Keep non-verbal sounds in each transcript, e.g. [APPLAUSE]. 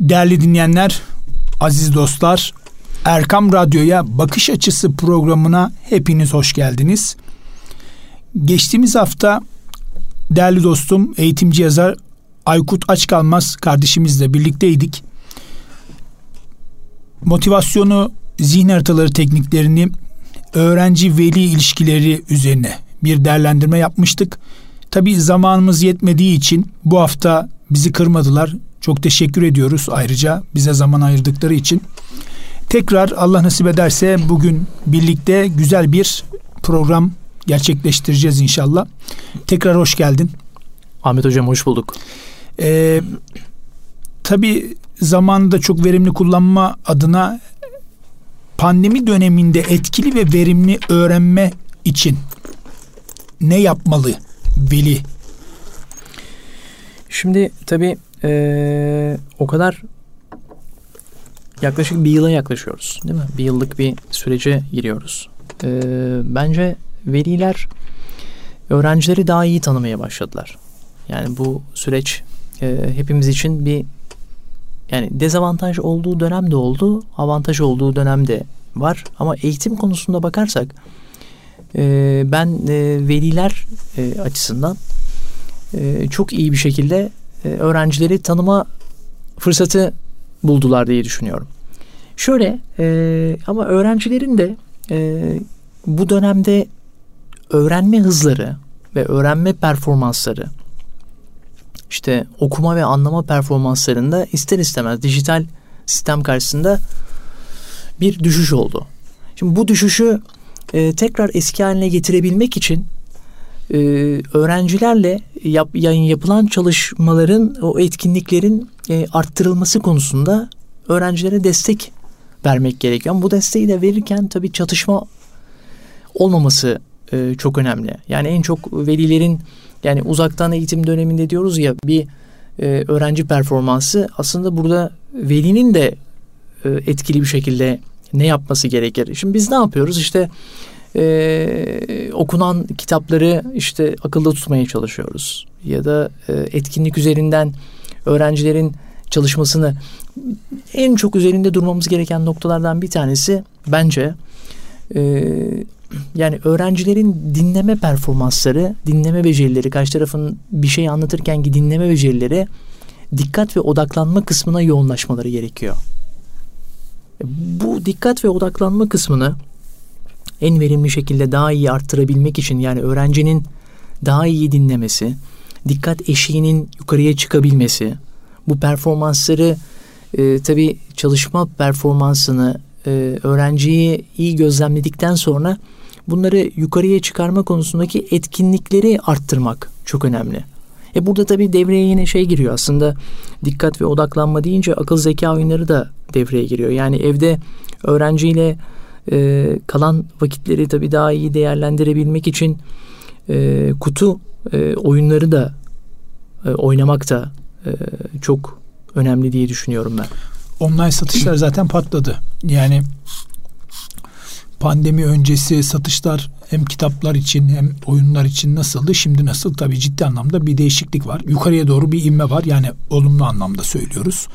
Değerli dinleyenler, aziz dostlar, Erkam Radyo'ya Bakış Açısı programına hepiniz hoş geldiniz. Geçtiğimiz hafta değerli dostum, eğitimci yazar Aykut Açkalmaz kardeşimizle birlikteydik. Motivasyonu, zihin haritaları tekniklerini, öğrenci veli ilişkileri üzerine bir değerlendirme yapmıştık. Tabi zamanımız yetmediği için bu hafta bizi kırmadılar. Çok teşekkür ediyoruz ayrıca bize zaman ayırdıkları için. Tekrar Allah nasip ederse bugün birlikte güzel bir program gerçekleştireceğiz inşallah. Tekrar hoş geldin. Ahmet Hocam hoş bulduk. Ee, tabii zamanı da çok verimli kullanma adına pandemi döneminde etkili ve verimli öğrenme için ne yapmalı veli? Şimdi tabii ee, o kadar yaklaşık bir yıla yaklaşıyoruz değil mi? Bir yıllık bir sürece giriyoruz. Ee, bence veliler öğrencileri daha iyi tanımaya başladılar. Yani bu süreç e, hepimiz için bir yani dezavantaj olduğu dönem de oldu, avantaj olduğu dönem de var. Ama eğitim konusunda bakarsak e, ben e, veliler e, açısından e, çok iyi bir şekilde e, öğrencileri tanıma fırsatı buldular diye düşünüyorum. Şöyle e, ama öğrencilerin de e, bu dönemde öğrenme hızları ve öğrenme performansları işte okuma ve anlama performanslarında ister istemez dijital sistem karşısında bir düşüş oldu. Şimdi bu düşüşü e, tekrar eski haline getirebilmek için e, öğrencilerle yap, yayın yapılan çalışmaların o etkinliklerin e, arttırılması konusunda öğrencilere destek vermek gerekiyor. Ama bu desteği de verirken tabii çatışma olmaması e, çok önemli. Yani en çok velilerin yani uzaktan eğitim döneminde diyoruz ya bir e, öğrenci performansı aslında burada velinin de e, etkili bir şekilde ne yapması gerekir? Şimdi biz ne yapıyoruz? İşte e, okunan kitapları işte akılda tutmaya çalışıyoruz. Ya da e, etkinlik üzerinden öğrencilerin çalışmasını en çok üzerinde durmamız gereken noktalardan bir tanesi bence e, yani öğrencilerin dinleme performansları, dinleme becerileri, karşı tarafın bir şey anlatırken ki dinleme becerileri dikkat ve odaklanma kısmına yoğunlaşmaları gerekiyor. Bu dikkat ve odaklanma kısmını en verimli şekilde daha iyi arttırabilmek için yani öğrencinin daha iyi dinlemesi, dikkat eşiğinin yukarıya çıkabilmesi, bu performansları e, tabii çalışma performansını e, öğrenciyi iyi gözlemledikten sonra bunları yukarıya çıkarma konusundaki etkinlikleri arttırmak çok önemli. E burada tabii devreye yine şey giriyor aslında dikkat ve odaklanma deyince akıl zeka oyunları da devreye giriyor. Yani evde öğrenciyle e, kalan vakitleri tabii daha iyi değerlendirebilmek için e, kutu e, oyunları da e, oynamak da e, çok önemli diye düşünüyorum ben. Online satışlar zaten patladı. Yani pandemi öncesi satışlar hem kitaplar için hem oyunlar için nasıldı? Şimdi nasıl? Tabii ciddi anlamda bir değişiklik var. Yukarıya doğru bir inme var. Yani olumlu anlamda söylüyoruz.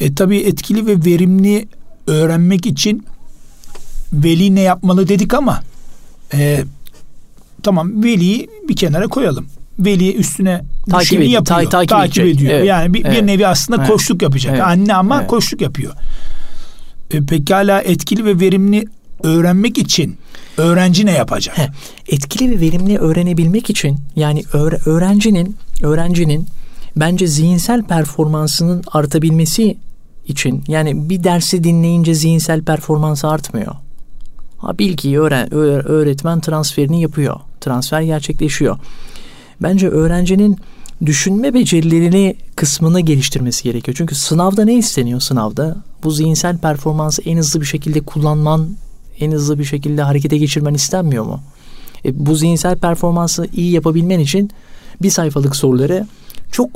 E, tabii etkili ve verimli öğrenmek için veli ne yapmalı dedik ama e, tamam veliyi bir kenara koyalım. Veli üstüne takip ediyor, yapıyor. Ta, takip, takip ediyor. Evet. Yani bir, evet. bir nevi aslında evet. koşluk yapacak. Evet. Anne ama evet. koşluk yapıyor. E, pekala etkili ve verimli öğrenmek için öğrenci ne yapacak? He, etkili ve verimli öğrenebilmek için yani öğrencinin öğrencinin bence zihinsel performansının artabilmesi için yani bir dersi dinleyince zihinsel performansı artmıyor. Ha, bilgiyi öğren, öğretmen transferini yapıyor. Transfer gerçekleşiyor. Bence öğrencinin düşünme becerilerini kısmını geliştirmesi gerekiyor. Çünkü sınavda ne isteniyor sınavda? Bu zihinsel performansı en hızlı bir şekilde kullanman, en hızlı bir şekilde harekete geçirmen istenmiyor mu? E, bu zihinsel performansı iyi yapabilmen için bir sayfalık soruları çok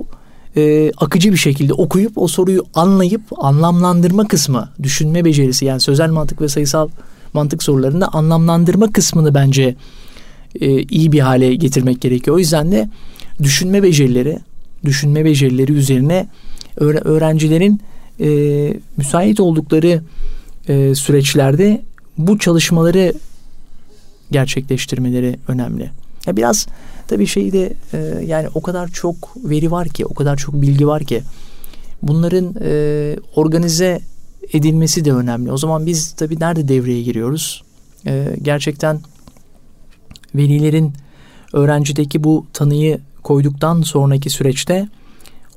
e, akıcı bir şekilde okuyup o soruyu anlayıp anlamlandırma kısmı, düşünme becerisi yani sözel mantık ve sayısal mantık sorularında anlamlandırma kısmını bence e, iyi bir hale getirmek gerekiyor. O yüzden de düşünme becerileri, düşünme becerileri üzerine öğrencilerin e, müsait oldukları e, süreçlerde bu çalışmaları gerçekleştirmeleri önemli. Ya biraz tabii şeyde e, yani o kadar çok veri var ki, o kadar çok bilgi var ki bunların e, organize edilmesi de önemli. O zaman biz tabii nerede devreye giriyoruz? E, gerçekten velilerin öğrencideki bu tanıyı koyduktan sonraki süreçte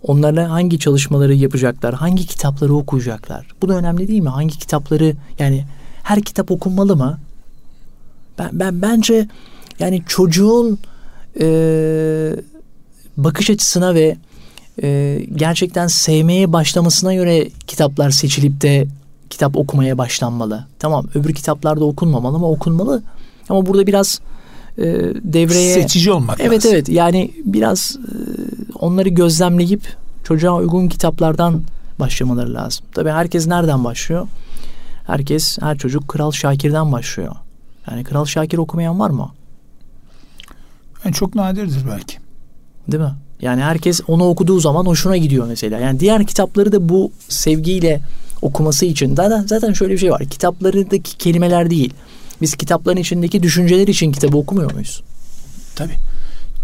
onlarla hangi çalışmaları yapacaklar, hangi kitapları okuyacaklar. Bu da önemli değil mi? Hangi kitapları yani her kitap okunmalı mı? Ben, ben bence yani çocuğun e, bakış açısına ve e, gerçekten sevmeye başlamasına göre kitaplar seçilip de kitap okumaya başlanmalı. Tamam öbür kitaplarda okunmamalı ama okunmalı. Ama burada biraz e, devreye... Seçici olmak Evet lazım. evet yani biraz e, onları gözlemleyip çocuğa uygun kitaplardan başlamaları lazım. Tabii herkes nereden başlıyor? Herkes, her çocuk Kral Şakir'den başlıyor. Yani Kral Şakir okumayan var mı? Yani çok nadirdir belki. Değil mi? Yani herkes onu okuduğu zaman hoşuna gidiyor mesela. Yani diğer kitapları da bu sevgiyle okuması için zaten zaten şöyle bir şey var. Kitaplarındaki kelimeler değil. Biz kitapların içindeki düşünceler için kitabı okumuyor muyuz? Tabii.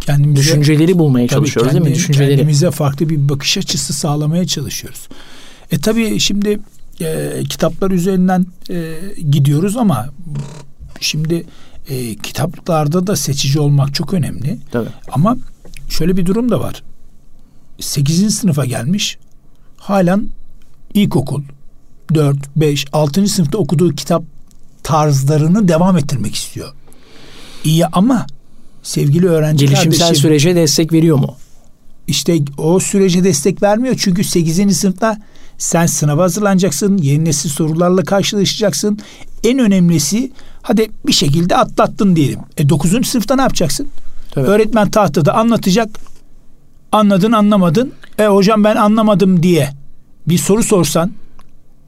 Kendimize, Düşünceleri bulmaya tabii çalışıyoruz kendi, değil mi? Düşünceleri. Kendimize farklı bir bakış açısı sağlamaya çalışıyoruz. E tabii şimdi e, kitaplar üzerinden e, gidiyoruz ama şimdi e, kitaplarda da seçici olmak çok önemli. Tabii. Ama şöyle bir durum da var. 8. sınıfa gelmiş. Halen ilkokul 4, 5, 6. sınıfta okuduğu kitap tarzlarını devam ettirmek istiyor. İyi ama sevgili öğrenci Gelişimsel kardeşim, sürece destek veriyor mu? İşte o sürece destek vermiyor. Çünkü 8. sınıfta sen sınava hazırlanacaksın. Yeni nesil sorularla karşılaşacaksın. En önemlisi hadi bir şekilde atlattın diyelim. E 9. sınıfta ne yapacaksın? Tabii. Öğretmen tahtada anlatacak. Anladın anlamadın. E hocam ben anlamadım diye bir soru sorsan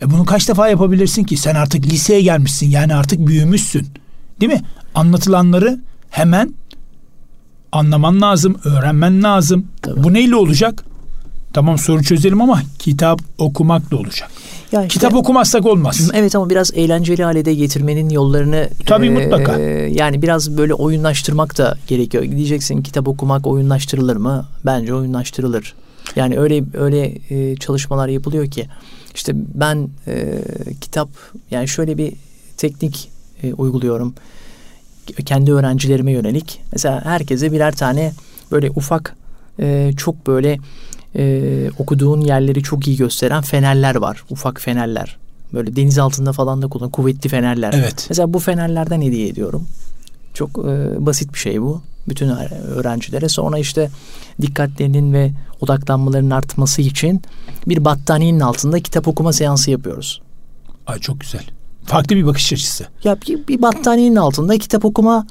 e bunu kaç defa yapabilirsin ki? Sen artık liseye gelmişsin. Yani artık büyümüşsün. Değil mi? Anlatılanları hemen anlaman lazım, öğrenmen lazım. Tabii. Bu neyle olacak? Tamam soru çözelim ama kitap okumak da olacak. Ya işte, kitap okumazsak olmaz. Evet ama biraz eğlenceli hale de getirmenin yollarını Tabii e, mutlaka. Yani biraz böyle oyunlaştırmak da gerekiyor. Diyeceksin kitap okumak oyunlaştırılır mı? Bence oyunlaştırılır. Yani öyle öyle e, çalışmalar yapılıyor ki işte ben e, kitap yani şöyle bir teknik e, uyguluyorum. Kendi öğrencilerime yönelik. Mesela herkese birer tane böyle ufak e, çok böyle e, okuduğun yerleri çok iyi gösteren fenerler var. Ufak fenerler. Böyle deniz altında falan da kullanılan kuvvetli fenerler. Evet. Mesela bu fenerlerden hediye ediyorum. Çok e, basit bir şey bu. Bütün öğrencilere. Sonra işte dikkatlerinin ve odaklanmalarının artması için bir battaniyenin altında kitap okuma seansı yapıyoruz. Ay çok güzel. Farklı bir bakış açısı. Ya bir, bir battaniyenin altında kitap okuma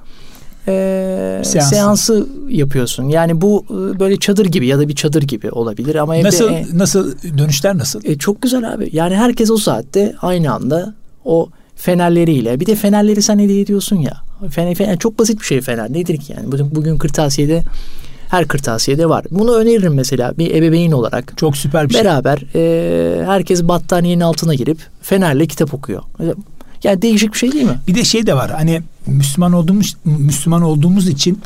e, seansı. seansı yapıyorsun. Yani bu e, böyle çadır gibi ya da bir çadır gibi olabilir ama evde nasıl e, nasıl dönüşler nasıl? E, çok güzel abi. Yani herkes o saatte aynı anda o fenerleriyle bir de fenerleri sen hediye ediyorsun ya. Fener, fener çok basit bir şey fener. Nedir ki yani? Bugün, bugün kırtasiyede her kırtasiyede var. Bunu öneririm mesela bir ebeveyn olarak. Çok süper bir beraber, şey. Beraber e, herkes battaniyenin altına girip fenerle kitap okuyor. Yani değişik bir şey değil mi? Bir de şey de var. Hani Müslüman olduğumuz Müslüman olduğumuz için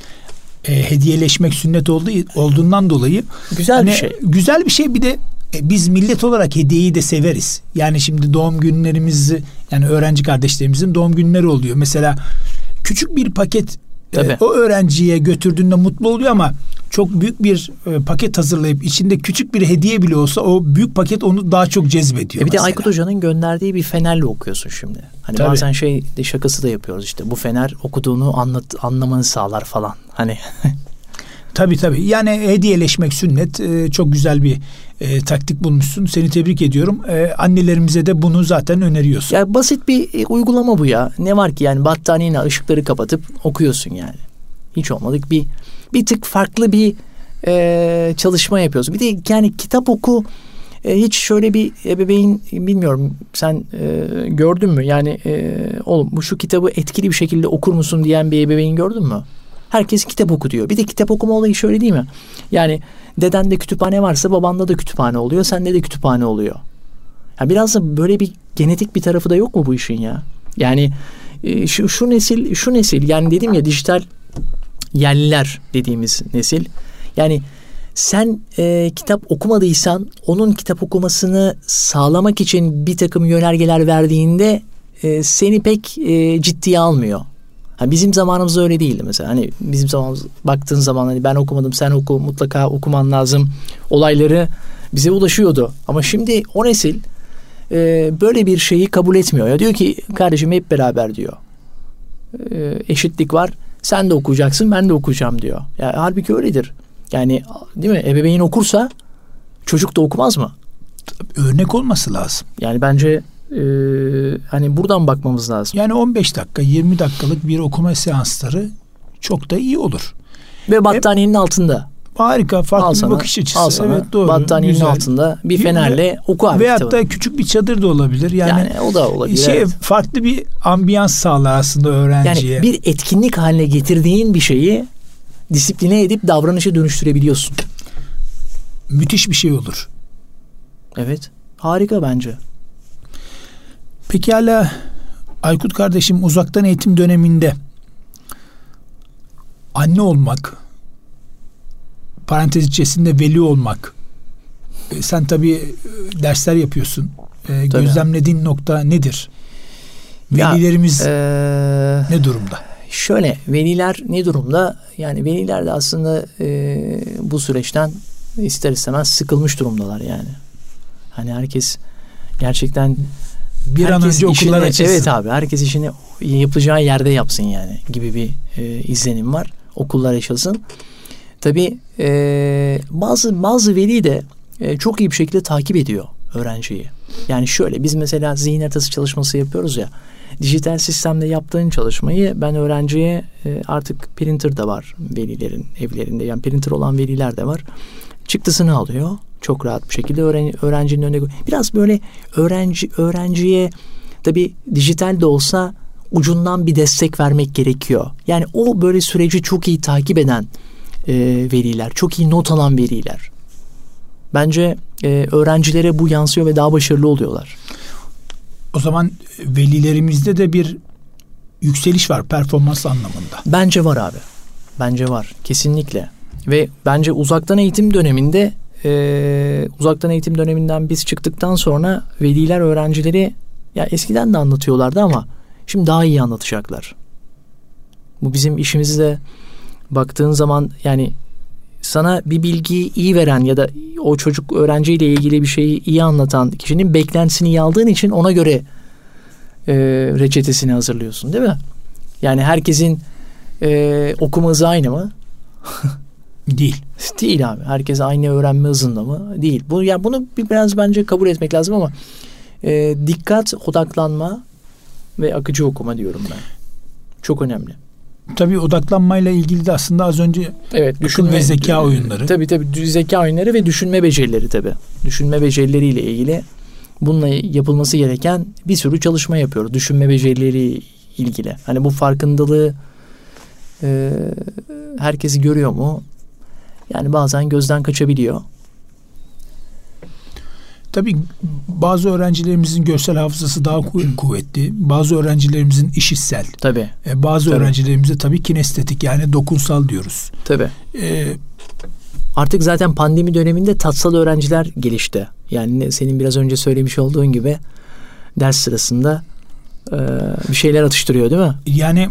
e, hediyeleşmek sünnet olduğu olduğundan dolayı güzel hani, bir şey. Güzel bir şey. Bir de e, biz millet olarak hediyeyi de severiz. Yani şimdi doğum günlerimizi yani öğrenci kardeşlerimizin doğum günleri oluyor. Mesela küçük bir paket e, o öğrenciye götürdüğünde mutlu oluyor ama çok büyük bir e, paket hazırlayıp içinde küçük bir hediye bile olsa o büyük paket onu daha çok cezbediyor. E bir mesela. de Aykut Hoca'nın gönderdiği bir fenerle okuyorsun şimdi. Hani Tabii. bazen şey de şakası da yapıyoruz işte bu fener okuduğunu anlat anlamanı sağlar falan. Hani Tabii tabii. Yani hediyeleşmek sünnet. E, çok güzel bir e, taktik bulmuşsun. Seni tebrik ediyorum. E, annelerimize de bunu zaten öneriyorsun. Ya basit bir e, uygulama bu ya. Ne var ki yani battaniyene ışıkları kapatıp okuyorsun yani. Hiç olmadık bir bir tık farklı bir e, çalışma yapıyorsun. Bir de yani kitap oku e, hiç şöyle bir ebeveyn bilmiyorum sen e, gördün mü? Yani e, oğlum bu şu kitabı etkili bir şekilde okur musun diyen bir ebeveyn gördün mü? Herkes kitap oku diyor. Bir de kitap okuma olayı şöyle değil mi? Yani dedende kütüphane varsa babanda da kütüphane oluyor, sende de kütüphane oluyor. Ya biraz da böyle bir genetik bir tarafı da yok mu bu işin ya? Yani e, şu, şu nesil şu nesil yani dedim ya dijital yerliler dediğimiz nesil. Yani sen e, kitap okumadıysan onun kitap okumasını sağlamak için bir takım yönergeler verdiğinde e, seni pek e, ciddiye almıyor. Ha, bizim zamanımızda öyle değildi mesela. Hani bizim zamanımız baktığın zaman hani ben okumadım sen oku mutlaka okuman lazım olayları bize ulaşıyordu. Ama şimdi o nesil e, böyle bir şeyi kabul etmiyor. Ya diyor ki kardeşim hep beraber diyor. E, eşitlik var. Sen de okuyacaksın ben de okuyacağım diyor. Yani halbuki öyledir. Yani değil mi? Ebeveyn okursa çocuk da okumaz mı? Örnek olması lazım. Yani bence e, hani buradan bakmamız lazım. Yani 15 dakika 20 dakikalık bir okuma seansları çok da iyi olur. Ve battaniyenin Hep, altında. Harika farklı al sana, bir bakış açısı. Al sana, evet doğru. Battaniyenin güzel. altında bir fenerle oku abi Veyahut da küçük bir çadır da olabilir. Yani, yani o da olabilir. Şey, evet. Farklı bir ambiyans sağlar aslında öğrenciye. Yani bir etkinlik haline getirdiğin bir şeyi disipline edip davranışa dönüştürebiliyorsun. Müthiş bir şey olur. Evet. Harika bence. Peki hala Aykut kardeşim uzaktan eğitim döneminde anne olmak, parantez içerisinde veli olmak, e, sen tabii e, dersler yapıyorsun. E, tabii. Gözlemlediğin nokta nedir? Velilerimiz ya, ee, ne durumda? Şöyle veliler ne durumda? Yani veliler de aslında e, bu süreçten ister istemez sıkılmış durumdalar yani. Hani herkes gerçekten bir an önce okullar açılsın. Evet abi herkes işini yapacağı yerde yapsın yani gibi bir e, izlenim var. Okullar açılsın. Tabii e, bazı bazı veli de e, çok iyi bir şekilde takip ediyor öğrenciyi. Yani şöyle biz mesela zihin haritası çalışması yapıyoruz ya. Dijital sistemde yaptığın çalışmayı ben öğrenciye e, artık printer da var velilerin evlerinde. Yani printer olan veliler de var. Çıktısını alıyor. Çok rahat bir şekilde öğren, öğrencinin önüne Biraz böyle öğrenci öğrenciye tabi dijital de olsa ucundan bir destek vermek gerekiyor. Yani o böyle süreci çok iyi takip eden e, veliler, çok iyi not alan veliler. Bence e, öğrencilere bu yansıyor ve daha başarılı oluyorlar. O zaman velilerimizde de bir yükseliş var performans anlamında. Bence var abi. Bence var. Kesinlikle. Ve bence uzaktan eğitim döneminde e, uzaktan eğitim döneminden biz çıktıktan sonra veliler öğrencileri ya eskiden de anlatıyorlardı ama şimdi daha iyi anlatacaklar. Bu bizim işimizi de baktığın zaman yani sana bir bilgiyi iyi veren ya da o çocuk öğrenciyle ilgili bir şeyi iyi anlatan kişinin beklentisini iyi aldığın için ona göre e, reçetesini hazırlıyorsun değil mi? Yani herkesin e, okuma hızı aynı mı? [LAUGHS] Değil. Değil abi. Herkes aynı öğrenme hızında mı? Değil. Bu yani bunu biraz bence kabul etmek lazım ama e, dikkat, odaklanma ve akıcı okuma diyorum ben. Çok önemli. Tabii odaklanmayla ilgili de aslında az önce evet, düşünme, ve zeka oyunları. Tabii tabii zeka oyunları ve düşünme becerileri tabii. Düşünme becerileriyle ilgili bununla yapılması gereken bir sürü çalışma yapıyoruz. Düşünme becerileri ilgili. Hani bu farkındalığı e, herkesi görüyor mu? Yani bazen gözden kaçabiliyor. Tabii bazı öğrencilerimizin görsel hafızası daha kuvvetli. Bazı öğrencilerimizin işitsel. Tabii. E, bazı tabii. öğrencilerimize tabii kinestetik yani dokunsal diyoruz. Tabii. E, Artık zaten pandemi döneminde tatsal öğrenciler gelişti. Yani senin biraz önce söylemiş olduğun gibi ders sırasında e, bir şeyler atıştırıyor değil mi? Yani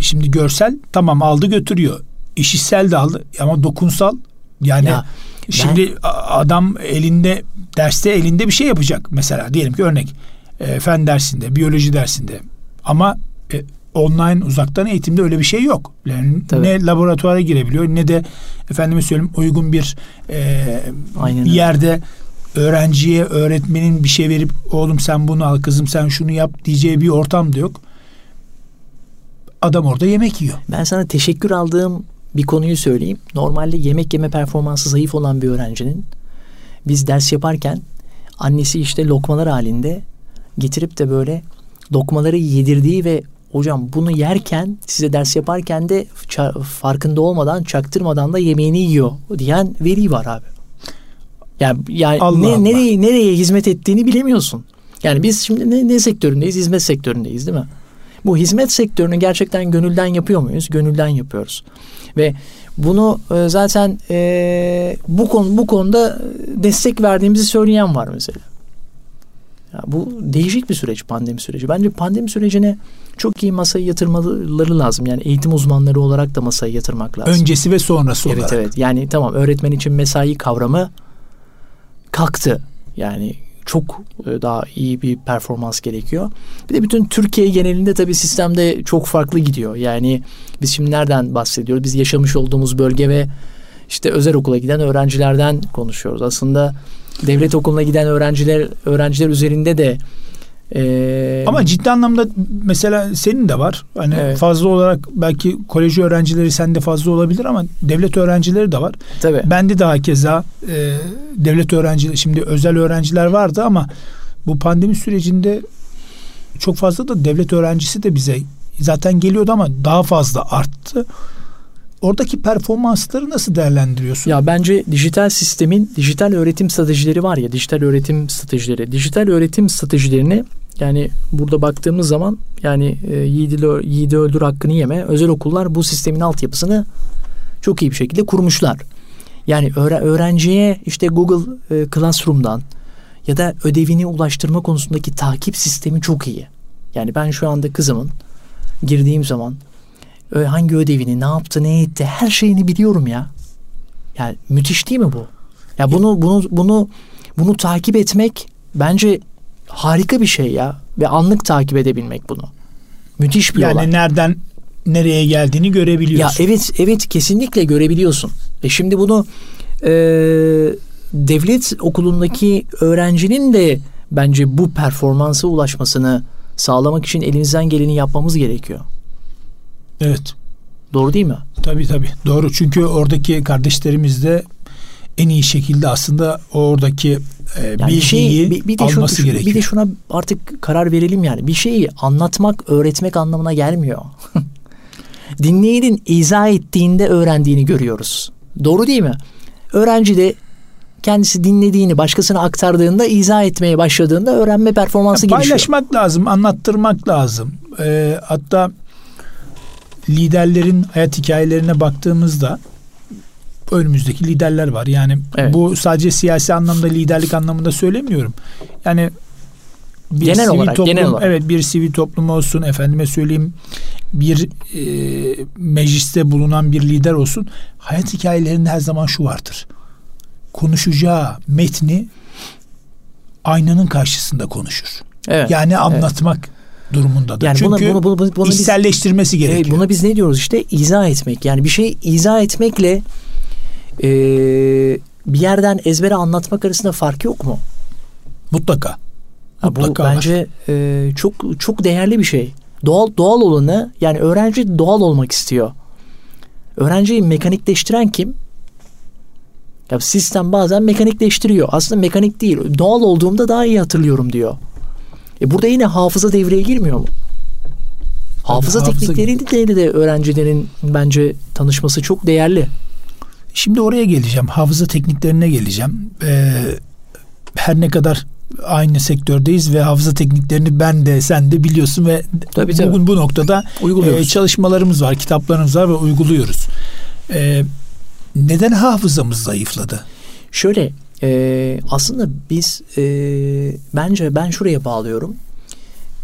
şimdi görsel tamam aldı götürüyor. İşitsel de aldı ama dokunsal yani ya, şimdi ben... adam elinde derste elinde bir şey yapacak mesela diyelim ki örnek e, fen dersinde, biyoloji dersinde ama e, online uzaktan eğitimde öyle bir şey yok. Yani ne laboratuvara girebiliyor ne de efendime söyleyeyim uygun bir e, Aynen yerde öğrenciye öğretmenin bir şey verip oğlum sen bunu al kızım sen şunu yap diyeceği bir ortam da yok. Adam orada yemek yiyor. Ben sana teşekkür aldığım bir konuyu söyleyeyim. Normalde yemek yeme performansı zayıf olan bir öğrencinin biz ders yaparken annesi işte lokmalar halinde getirip de böyle lokmaları yedirdiği ve hocam bunu yerken size ders yaparken de farkında olmadan çaktırmadan da yemeğini yiyor diyen veri var abi. Yani, yani Allah ne, Allah. nereye nereye hizmet ettiğini bilemiyorsun. Yani biz şimdi ne, ne sektöründeyiz? Hizmet sektöründeyiz değil mi? Bu hizmet sektörünü gerçekten gönülden yapıyor muyuz? Gönülden yapıyoruz. Ve bunu e, zaten e, bu konu bu konuda destek verdiğimizi söyleyen var mesela. Ya bu değişik bir süreç pandemi süreci. Bence pandemi sürecine çok iyi masaya yatırmaları lazım. Yani eğitim uzmanları olarak da masaya yatırmak lazım. Öncesi ve sonrası evet, olarak. Evet evet. Yani tamam öğretmen için mesai kavramı kalktı. Yani çok e, daha iyi bir performans gerekiyor. Bir de bütün Türkiye genelinde tabii sistemde çok farklı gidiyor. Yani biz şimdi nereden bahsediyoruz? Biz yaşamış olduğumuz bölge ve işte özel okula giden öğrencilerden konuşuyoruz. Aslında devlet okuluna giden öğrenciler öğrenciler üzerinde de ee, Ama ciddi anlamda mesela senin de var. Hani evet. fazla olarak belki koleji öğrencileri sende fazla olabilir ama devlet öğrencileri de var. Tabii. Bende de hakeza e, devlet öğrencileri şimdi özel öğrenciler vardı ama bu pandemi sürecinde çok fazla da devlet öğrencisi de bize zaten geliyordu ama daha fazla arttı. Oradaki performansları nasıl değerlendiriyorsun? Ya bence dijital sistemin dijital öğretim stratejileri var ya dijital öğretim stratejileri. Dijital öğretim stratejilerini yani burada baktığımız zaman yani e, yiğidi, öldür hakkını yeme özel okullar bu sistemin altyapısını çok iyi bir şekilde kurmuşlar. Yani öğrenciye işte Google e, Classroom'dan ya da ödevini ulaştırma konusundaki takip sistemi çok iyi. Yani ben şu anda kızımın girdiğim zaman hangi ödevini, ne yaptı, ne etti her şeyini biliyorum ya. Yani müthiş değil mi bu? Ya bunu bunu bunu bunu takip etmek bence harika bir şey ya ve anlık takip edebilmek bunu. Müthiş bir yani olay. Yani nereden nereye geldiğini görebiliyorsun. Ya evet evet kesinlikle görebiliyorsun. E şimdi bunu e, devlet okulundaki öğrencinin de bence bu performansa ulaşmasını sağlamak için elimizden geleni yapmamız gerekiyor. Evet. Doğru değil mi? Tabii tabii. Doğru. Çünkü oradaki kardeşlerimiz de en iyi şekilde aslında oradaki e, yani bilgiyi şey, bir, bir de alması şu, gerekiyor. Bir de şuna artık karar verelim yani. Bir şeyi anlatmak, öğretmek anlamına gelmiyor. [LAUGHS] Dinleyenin izah ettiğinde öğrendiğini görüyoruz. Doğru değil mi? Öğrenci de kendisi dinlediğini başkasına aktardığında, izah etmeye başladığında öğrenme performansı yani Paylaşmak gelişiyor. lazım, anlattırmak lazım. Ee, hatta liderlerin hayat hikayelerine baktığımızda önümüzdeki liderler var. Yani evet. bu sadece siyasi anlamda liderlik anlamında söylemiyorum. Yani bir genel sivil olarak, toplum, genel olarak. evet bir sivil toplum olsun efendime söyleyeyim bir e, mecliste bulunan bir lider olsun hayat hikayelerinde her zaman şu vardır konuşacağı metni aynanın karşısında konuşur evet, yani anlatmak evet durumundadır. Yani Çünkü buna, bunu, bunu, bunu içselleştirmesi biz, gerekiyor. Buna biz ne diyoruz işte izah etmek. Yani bir şey izah etmekle e, bir yerden ezbere anlatmak arasında fark yok mu? Mutlaka. Ha, bu bence e, çok çok değerli bir şey. Doğal doğal olanı yani öğrenci doğal olmak istiyor. Öğrenciyi mekanikleştiren kim? Ya sistem bazen mekanikleştiriyor. Aslında mekanik değil. Doğal olduğumda daha iyi hatırlıyorum diyor. E burada yine hafıza devreye girmiyor mu? Hafıza, hafıza teknikleriyle de öğrencilerin bence tanışması çok değerli. Şimdi oraya geleceğim. Hafıza tekniklerine geleceğim. Ee, her ne kadar aynı sektördeyiz ve hafıza tekniklerini ben de sen de biliyorsun ve tabii, tabii. bugün bu noktada [LAUGHS] e, çalışmalarımız var, kitaplarımız var ve uyguluyoruz. E, neden hafızamız zayıfladı? Şöyle e, aslında biz e, bence ben şuraya bağlıyorum.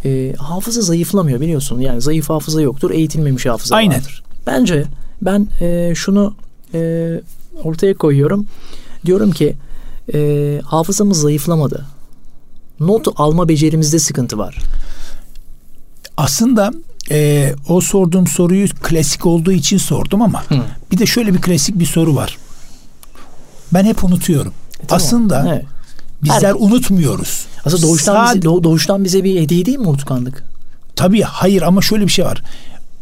E, hafıza zayıflamıyor biliyorsun. Yani zayıf hafıza yoktur, eğitilmemiş hafıza Aynen. vardır. Bence ben e, şunu e, ortaya koyuyorum. Diyorum ki e, hafızamız zayıflamadı. Not alma becerimizde sıkıntı var. Aslında e, o sorduğum soruyu klasik olduğu için sordum ama Hı. bir de şöyle bir klasik bir soru var. Ben hep unutuyorum. E, tamam. Aslında evet. bizler Her... unutmuyoruz. Aslında doğuştan, Sad... bize, doğuştan bize bir hediye değil mi unutkanlık? Tabii hayır ama şöyle bir şey var.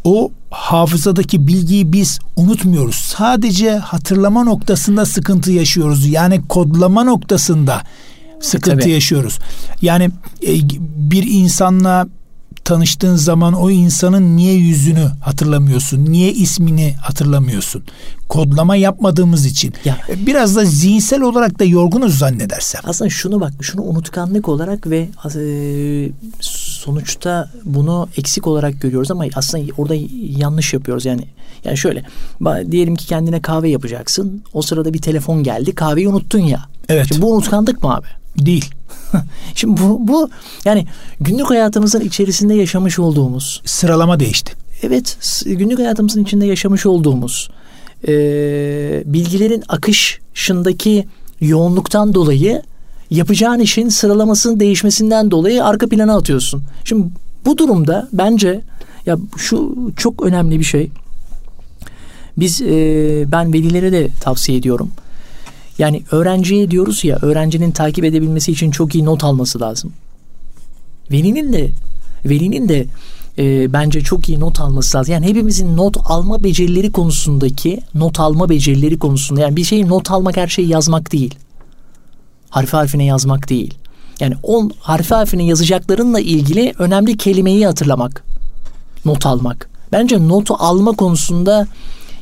O hafızadaki bilgiyi biz unutmuyoruz. Sadece hatırlama noktasında sıkıntı yaşıyoruz. Yani kodlama noktasında sıkıntı e, yaşıyoruz. Yani e, bir insanla tanıştığın zaman o insanın niye yüzünü hatırlamıyorsun? Niye ismini hatırlamıyorsun? Kodlama yapmadığımız için. Ya, e, Biraz da zihinsel olarak da yorgunuz zannedersem. Aslında şunu bak, şunu unutkanlık olarak ve e, sonuçta bunu eksik olarak görüyoruz ama aslında orada yanlış yapıyoruz. Yani yani şöyle diyelim ki kendine kahve yapacaksın. O sırada bir telefon geldi. Kahveyi unuttun ya. Evet. Şimdi bu unutkanlık mı abi? Değil. [LAUGHS] Şimdi bu, bu yani günlük hayatımızın içerisinde yaşamış olduğumuz sıralama değişti. Evet, günlük hayatımızın içinde yaşamış olduğumuz e, bilgilerin akışındaki yoğunluktan dolayı yapacağın işin sıralamasının değişmesinden dolayı arka plana atıyorsun. Şimdi bu durumda bence ya şu çok önemli bir şey. Biz e, ben velilere de tavsiye ediyorum. Yani öğrenciye diyoruz ya öğrencinin takip edebilmesi için çok iyi not alması lazım. Velinin de velinin de e, bence çok iyi not alması lazım. Yani hepimizin not alma becerileri konusundaki not alma becerileri konusunda yani bir şeyi not almak her şeyi yazmak değil. Harfi harfine yazmak değil. Yani on harfi harfine yazacaklarınla ilgili önemli kelimeyi hatırlamak. Not almak. Bence notu alma konusunda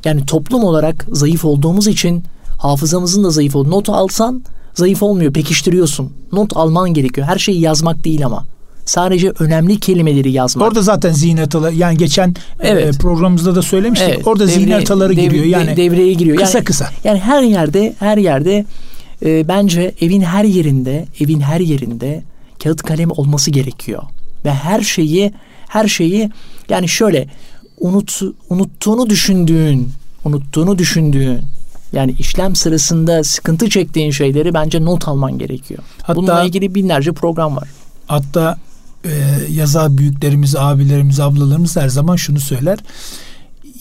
yani toplum olarak zayıf olduğumuz için hafızamızın da zayıf olduğu. Not alsan zayıf olmuyor. Pekiştiriyorsun. Not alman gerekiyor. Her şeyi yazmak değil ama. Sadece önemli kelimeleri yazmak. Orada zaten zihin hataları yani geçen e, evet. e, programımızda da söylemiştik. Evet. Orada Devre, zihin hataları dev, giriyor. Yani devreye giriyor. Kısa yani, kısa. Yani her yerde her yerde e, bence evin her yerinde evin her yerinde kağıt kalem olması gerekiyor. Ve her şeyi her şeyi yani şöyle unut unuttuğunu düşündüğün unuttuğunu düşündüğün yani işlem sırasında sıkıntı çektiğin şeyleri bence not alman gerekiyor. Hatta, Bununla ilgili binlerce program var. Hatta e, yazar büyüklerimiz, abilerimiz, ablalarımız her zaman şunu söyler.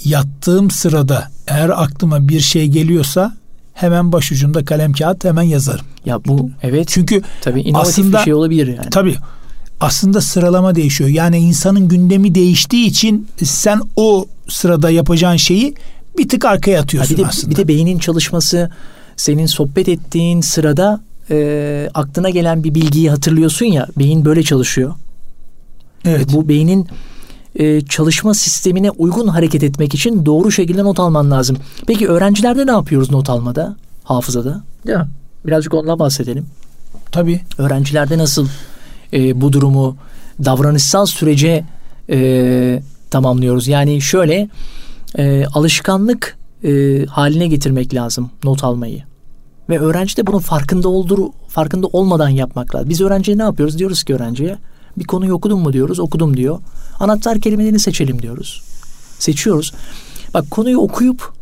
Yattığım sırada eğer aklıma bir şey geliyorsa hemen başucumda kalem kağıt hemen yazarım. Ya bu evet. Çünkü tabii inovatif aslında, bir şey olabilir yani. Tabii. Aslında sıralama değişiyor. Yani insanın gündemi değiştiği için sen o sırada yapacağın şeyi bir tık arkaya atıyorsun ha bir de, aslında. Bir de beynin çalışması senin sohbet ettiğin sırada e, aklına gelen bir bilgiyi hatırlıyorsun ya beyin böyle çalışıyor. Evet. E, bu beynin e, çalışma sistemine uygun hareket etmek için doğru şekilde not alman lazım. Peki öğrencilerde ne yapıyoruz not almada, hafızada? Ya birazcık ondan bahsedelim. Tabii. Öğrencilerde nasıl e, bu durumu davranışsal sürece e, tamamlıyoruz? Yani şöyle e, alışkanlık e, haline getirmek lazım not almayı. Ve öğrenci de bunun farkında olduğu farkında olmadan yapmak lazım. Biz öğrenciye ne yapıyoruz? Diyoruz ki öğrenciye bir konuyu okudun mu diyoruz. Okudum diyor. Anahtar kelimelerini seçelim diyoruz. Seçiyoruz. Bak konuyu okuyup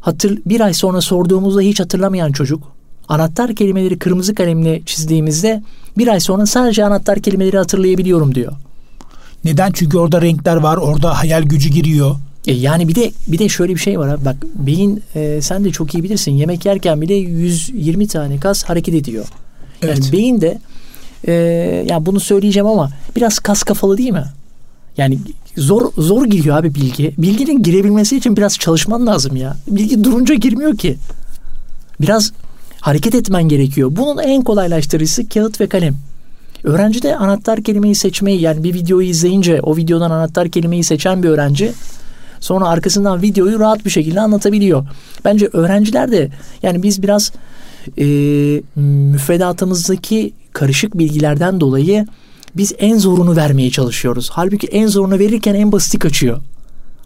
hatır, bir ay sonra sorduğumuzda hiç hatırlamayan çocuk anahtar kelimeleri kırmızı kalemle çizdiğimizde bir ay sonra sadece anahtar kelimeleri hatırlayabiliyorum diyor. Neden? Çünkü orada renkler var, orada hayal gücü giriyor. E yani bir de bir de şöyle bir şey var abi. Bak beyin e, sen de çok iyi bilirsin. Yemek yerken bile 120 tane kas hareket ediyor. Yani evet. beyin de e, yani bunu söyleyeceğim ama biraz kas kafalı değil mi? Yani zor zor giriyor abi bilgi. Bilginin girebilmesi için biraz çalışman lazım ya. Bilgi durunca girmiyor ki. Biraz hareket etmen gerekiyor. Bunun en kolaylaştırıcısı kağıt ve kalem. Öğrenci de anahtar kelimeyi seçmeyi yani bir videoyu izleyince o videodan anahtar kelimeyi seçen bir öğrenci Sonra arkasından videoyu rahat bir şekilde anlatabiliyor. Bence öğrenciler de yani biz biraz e, müfredatımızdaki karışık bilgilerden dolayı biz en zorunu vermeye çalışıyoruz. Halbuki en zorunu verirken en basiti kaçıyor.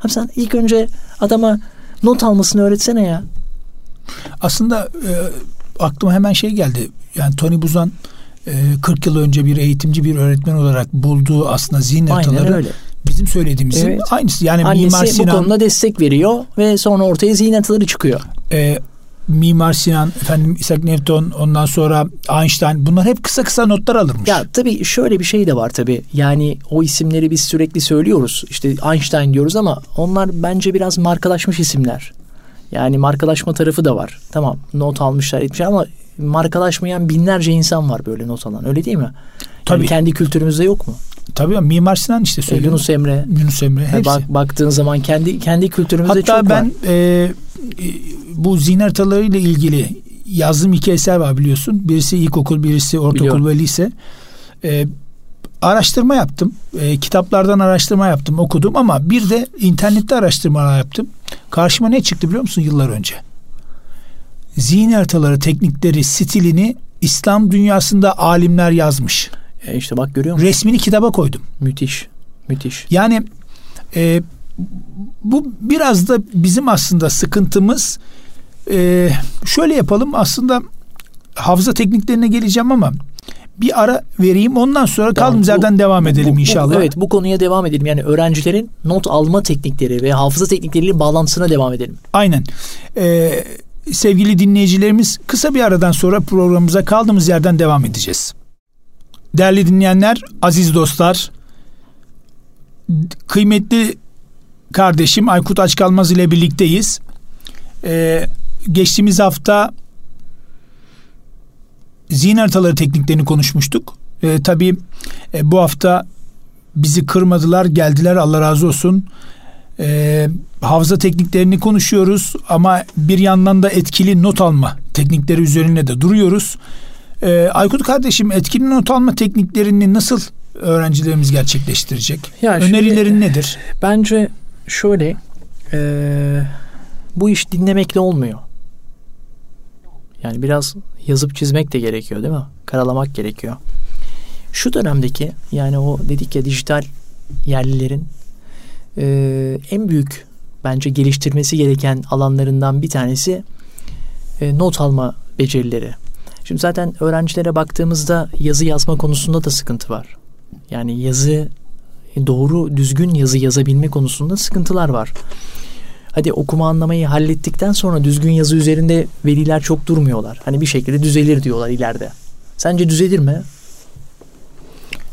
Abi sen ilk önce adama not almasını öğretsene ya. Aslında e, aklıma hemen şey geldi. Yani Tony Buzan e, 40 yıl önce bir eğitimci bir öğretmen olarak bulduğu aslında zihin haritaları bizim söylediğimizin evet. aynısı. Yani Annesi Mimar Sinan, bu konuda destek veriyor ve sonra ortaya zihin haritaları çıkıyor. E, Mimar Sinan, efendim Isaac Newton, ondan sonra Einstein bunlar hep kısa kısa notlar alırmış. Ya tabii şöyle bir şey de var tabii. Yani o isimleri biz sürekli söylüyoruz. İşte Einstein diyoruz ama onlar bence biraz markalaşmış isimler. Yani markalaşma tarafı da var. Tamam not almışlar etmişler ama markalaşmayan binlerce insan var böyle not alan. Öyle değil mi? Tabii. Yani kendi kültürümüzde yok mu? Tabii Mimar Sinan işte söylüyor. Yunus Emre. Yunus Emre. Hepsi. Bak, baktığın zaman kendi kendi kültürümüzde Hatta çok ben, var. Hatta e, ben bu zihin haritalarıyla ilgili yazdığım iki eser var biliyorsun. Birisi ilkokul, birisi ortaokul Biliyorum. ve lise. E, araştırma yaptım. E, kitaplardan araştırma yaptım, okudum ama bir de internette araştırmalar yaptım. Karşıma ne çıktı biliyor musun yıllar önce? Zihin haritaları, teknikleri, stilini İslam dünyasında alimler yazmış. E işte bak görüyor musun? Resmini kitaba koydum. Müthiş. Müthiş. Yani e, bu biraz da bizim aslında sıkıntımız. E, şöyle yapalım aslında hafıza tekniklerine geleceğim ama bir ara vereyim ondan sonra tamam, kaldığımız yerden devam edelim bu, inşallah. Bu, evet bu konuya devam edelim. Yani öğrencilerin not alma teknikleri ve hafıza teknikleriyle bağlantısına devam edelim. Aynen. Ee, sevgili dinleyicilerimiz kısa bir aradan sonra programımıza kaldığımız yerden devam edeceğiz. Değerli dinleyenler, aziz dostlar, kıymetli kardeşim Aykut Açkalmaz ile birlikteyiz. Ee, geçtiğimiz hafta zihin haritaları tekniklerini konuşmuştuk. Ee, tabii e, bu hafta bizi kırmadılar, geldiler Allah razı olsun. Ee, hafıza tekniklerini konuşuyoruz ama bir yandan da etkili not alma teknikleri üzerine de duruyoruz. Ee, Aykut kardeşim etkili not alma tekniklerini nasıl öğrencilerimiz gerçekleştirecek? Yani Önerilerin şimdi, nedir? Bence şöyle e, bu iş dinlemekle olmuyor. Yani biraz yazıp çizmek de gerekiyor değil mi? Karalamak gerekiyor. Şu dönemdeki yani o dedik ya dijital yerlilerin e, en büyük bence geliştirmesi gereken alanlarından bir tanesi e, not alma becerileri. Şimdi zaten öğrencilere baktığımızda yazı yazma konusunda da sıkıntı var. Yani yazı doğru düzgün yazı yazabilme konusunda sıkıntılar var. Hadi okuma anlamayı hallettikten sonra düzgün yazı üzerinde veliler çok durmuyorlar. Hani bir şekilde düzelir diyorlar ileride. Sence düzelir mi?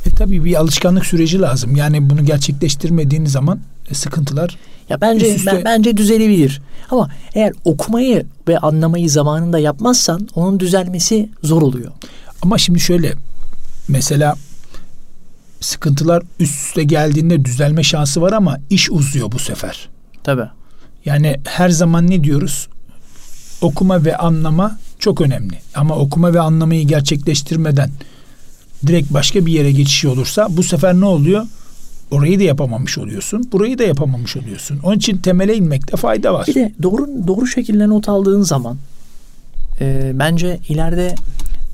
E tabii bir alışkanlık süreci lazım. Yani bunu gerçekleştirmediğiniz zaman e, sıkıntılar ya bence üst üste... ben, bence düzelebilir. Ama eğer okumayı ve anlamayı zamanında yapmazsan onun düzelmesi zor oluyor. Ama şimdi şöyle mesela sıkıntılar üst üste geldiğinde düzelme şansı var ama iş uzuyor bu sefer. Tabii. Yani her zaman ne diyoruz? Okuma ve anlama çok önemli. Ama okuma ve anlamayı gerçekleştirmeden direkt başka bir yere geçiş olursa bu sefer ne oluyor? Orayı da yapamamış oluyorsun. Burayı da yapamamış oluyorsun. Onun için temele inmekte fayda var. Bir de doğru doğru şekilde not aldığın zaman e, bence ileride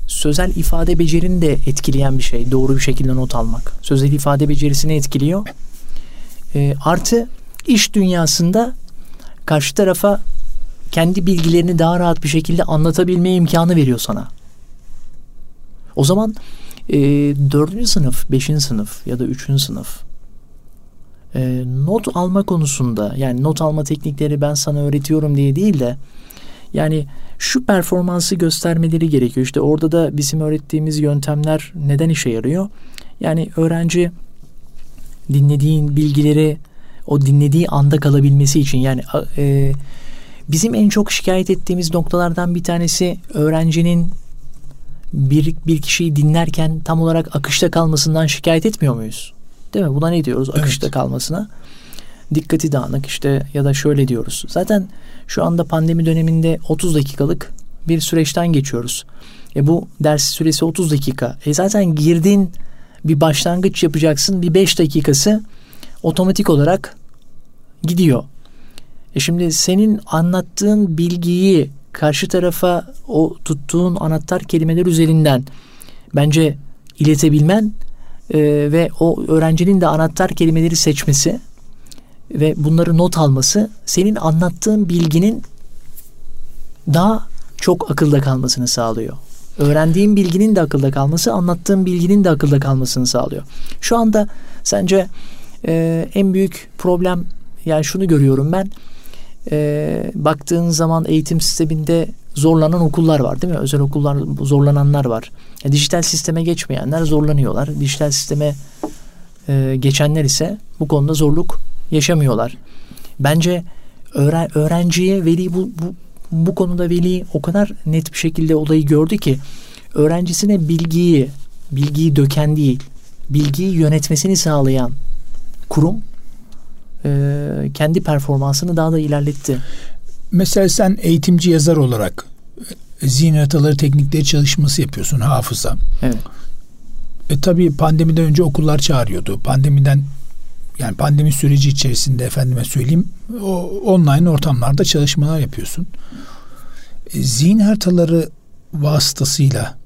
sözel ifade becerini de etkileyen bir şey. Doğru bir şekilde not almak. Sözel ifade becerisini etkiliyor. E, artı iş dünyasında karşı tarafa kendi bilgilerini daha rahat bir şekilde anlatabilme imkanı veriyor sana. O zaman e, dördüncü sınıf, beşinci sınıf ya da üçüncü sınıf e, not alma konusunda yani not alma teknikleri ben sana öğretiyorum diye değil de yani şu performansı göstermeleri gerekiyor. İşte orada da bizim öğrettiğimiz yöntemler neden işe yarıyor? Yani öğrenci dinlediğin bilgileri o dinlediği anda kalabilmesi için yani e, bizim en çok şikayet ettiğimiz noktalardan bir tanesi öğrencinin bir, bir kişiyi dinlerken tam olarak akışta kalmasından şikayet etmiyor muyuz? Değil mi? Buna ne diyoruz? Akışta evet. kalmasına. Dikkati dağınık işte ya da şöyle diyoruz. Zaten şu anda pandemi döneminde 30 dakikalık bir süreçten geçiyoruz. E bu ders süresi 30 dakika. E zaten girdin bir başlangıç yapacaksın. Bir 5 dakikası otomatik olarak gidiyor. E şimdi senin anlattığın bilgiyi karşı tarafa o tuttuğun anahtar kelimeler üzerinden bence iletebilmen e, ve o öğrencinin de anahtar kelimeleri seçmesi ve bunları not alması senin anlattığın bilginin daha çok akılda kalmasını sağlıyor. Öğrendiğin bilginin de akılda kalması, anlattığın bilginin de akılda kalmasını sağlıyor. Şu anda sence e, en büyük problem yani şunu görüyorum ben. E, baktığın zaman eğitim sisteminde zorlanan okullar var değil mi? Özel okullar zorlananlar var. Yani dijital sisteme geçmeyenler zorlanıyorlar. Dijital sisteme e, geçenler ise bu konuda zorluk yaşamıyorlar. Bence öğren, öğrenciye veli bu, bu bu konuda veli o kadar net bir şekilde olayı gördü ki öğrencisine bilgiyi bilgiyi döken değil bilgiyi yönetmesini sağlayan kurum e, kendi performansını daha da ilerletti. Mesela sen eğitimci yazar olarak e, zihin haritaları teknikleri çalışması yapıyorsun hafıza. Evet. E tabii pandemiden önce okullar çağırıyordu. Pandemiden yani pandemi süreci içerisinde efendime söyleyeyim o online ortamlarda çalışmalar yapıyorsun. E, zihin haritaları vasıtasıyla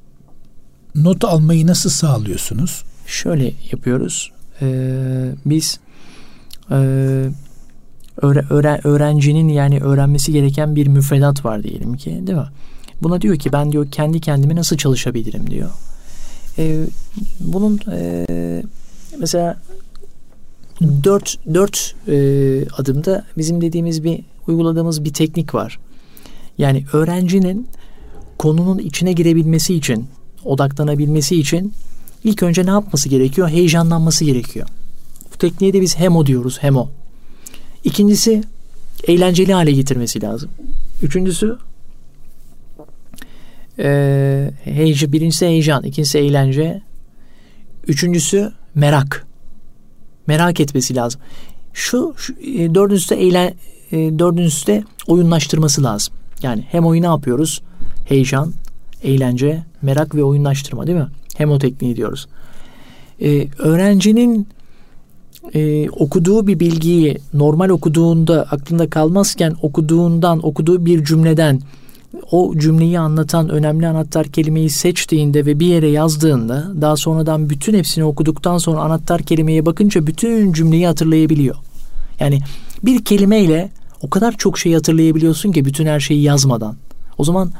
not almayı nasıl sağlıyorsunuz? Şöyle yapıyoruz. Ee, biz e, öğre, öğrencinin yani öğrenmesi gereken bir müfredat var diyelim ki değil mi? Buna diyor ki ben diyor kendi kendime nasıl çalışabilirim diyor. Ee, bunun e, mesela dört, dört e, adımda bizim dediğimiz bir uyguladığımız bir teknik var. Yani öğrencinin konunun içine girebilmesi için, odaklanabilmesi için ilk önce ne yapması gerekiyor? Heyecanlanması gerekiyor. Bu tekniğe de biz hemo diyoruz, hemo. İkincisi eğlenceli hale getirmesi lazım. Üçüncüsü e, heyecan, birincisi heyecan, ikincisi eğlence, üçüncüsü merak. Merak etmesi lazım. Şu, şu e, dördüncüsü de eğlen, e, dördüncüsü de oyunlaştırması lazım. Yani hem oyunu yapıyoruz? Heyecan, eğlence, merak ve oyunlaştırma değil mi? Hemo tekniği diyoruz. Ee, öğrencinin e, okuduğu bir bilgiyi normal okuduğunda aklında kalmazken okuduğundan, okuduğu bir cümleden o cümleyi anlatan önemli anahtar kelimeyi seçtiğinde ve bir yere yazdığında daha sonradan bütün hepsini okuduktan sonra anahtar kelimeye bakınca bütün cümleyi hatırlayabiliyor. Yani bir kelimeyle o kadar çok şey hatırlayabiliyorsun ki bütün her şeyi yazmadan. O zaman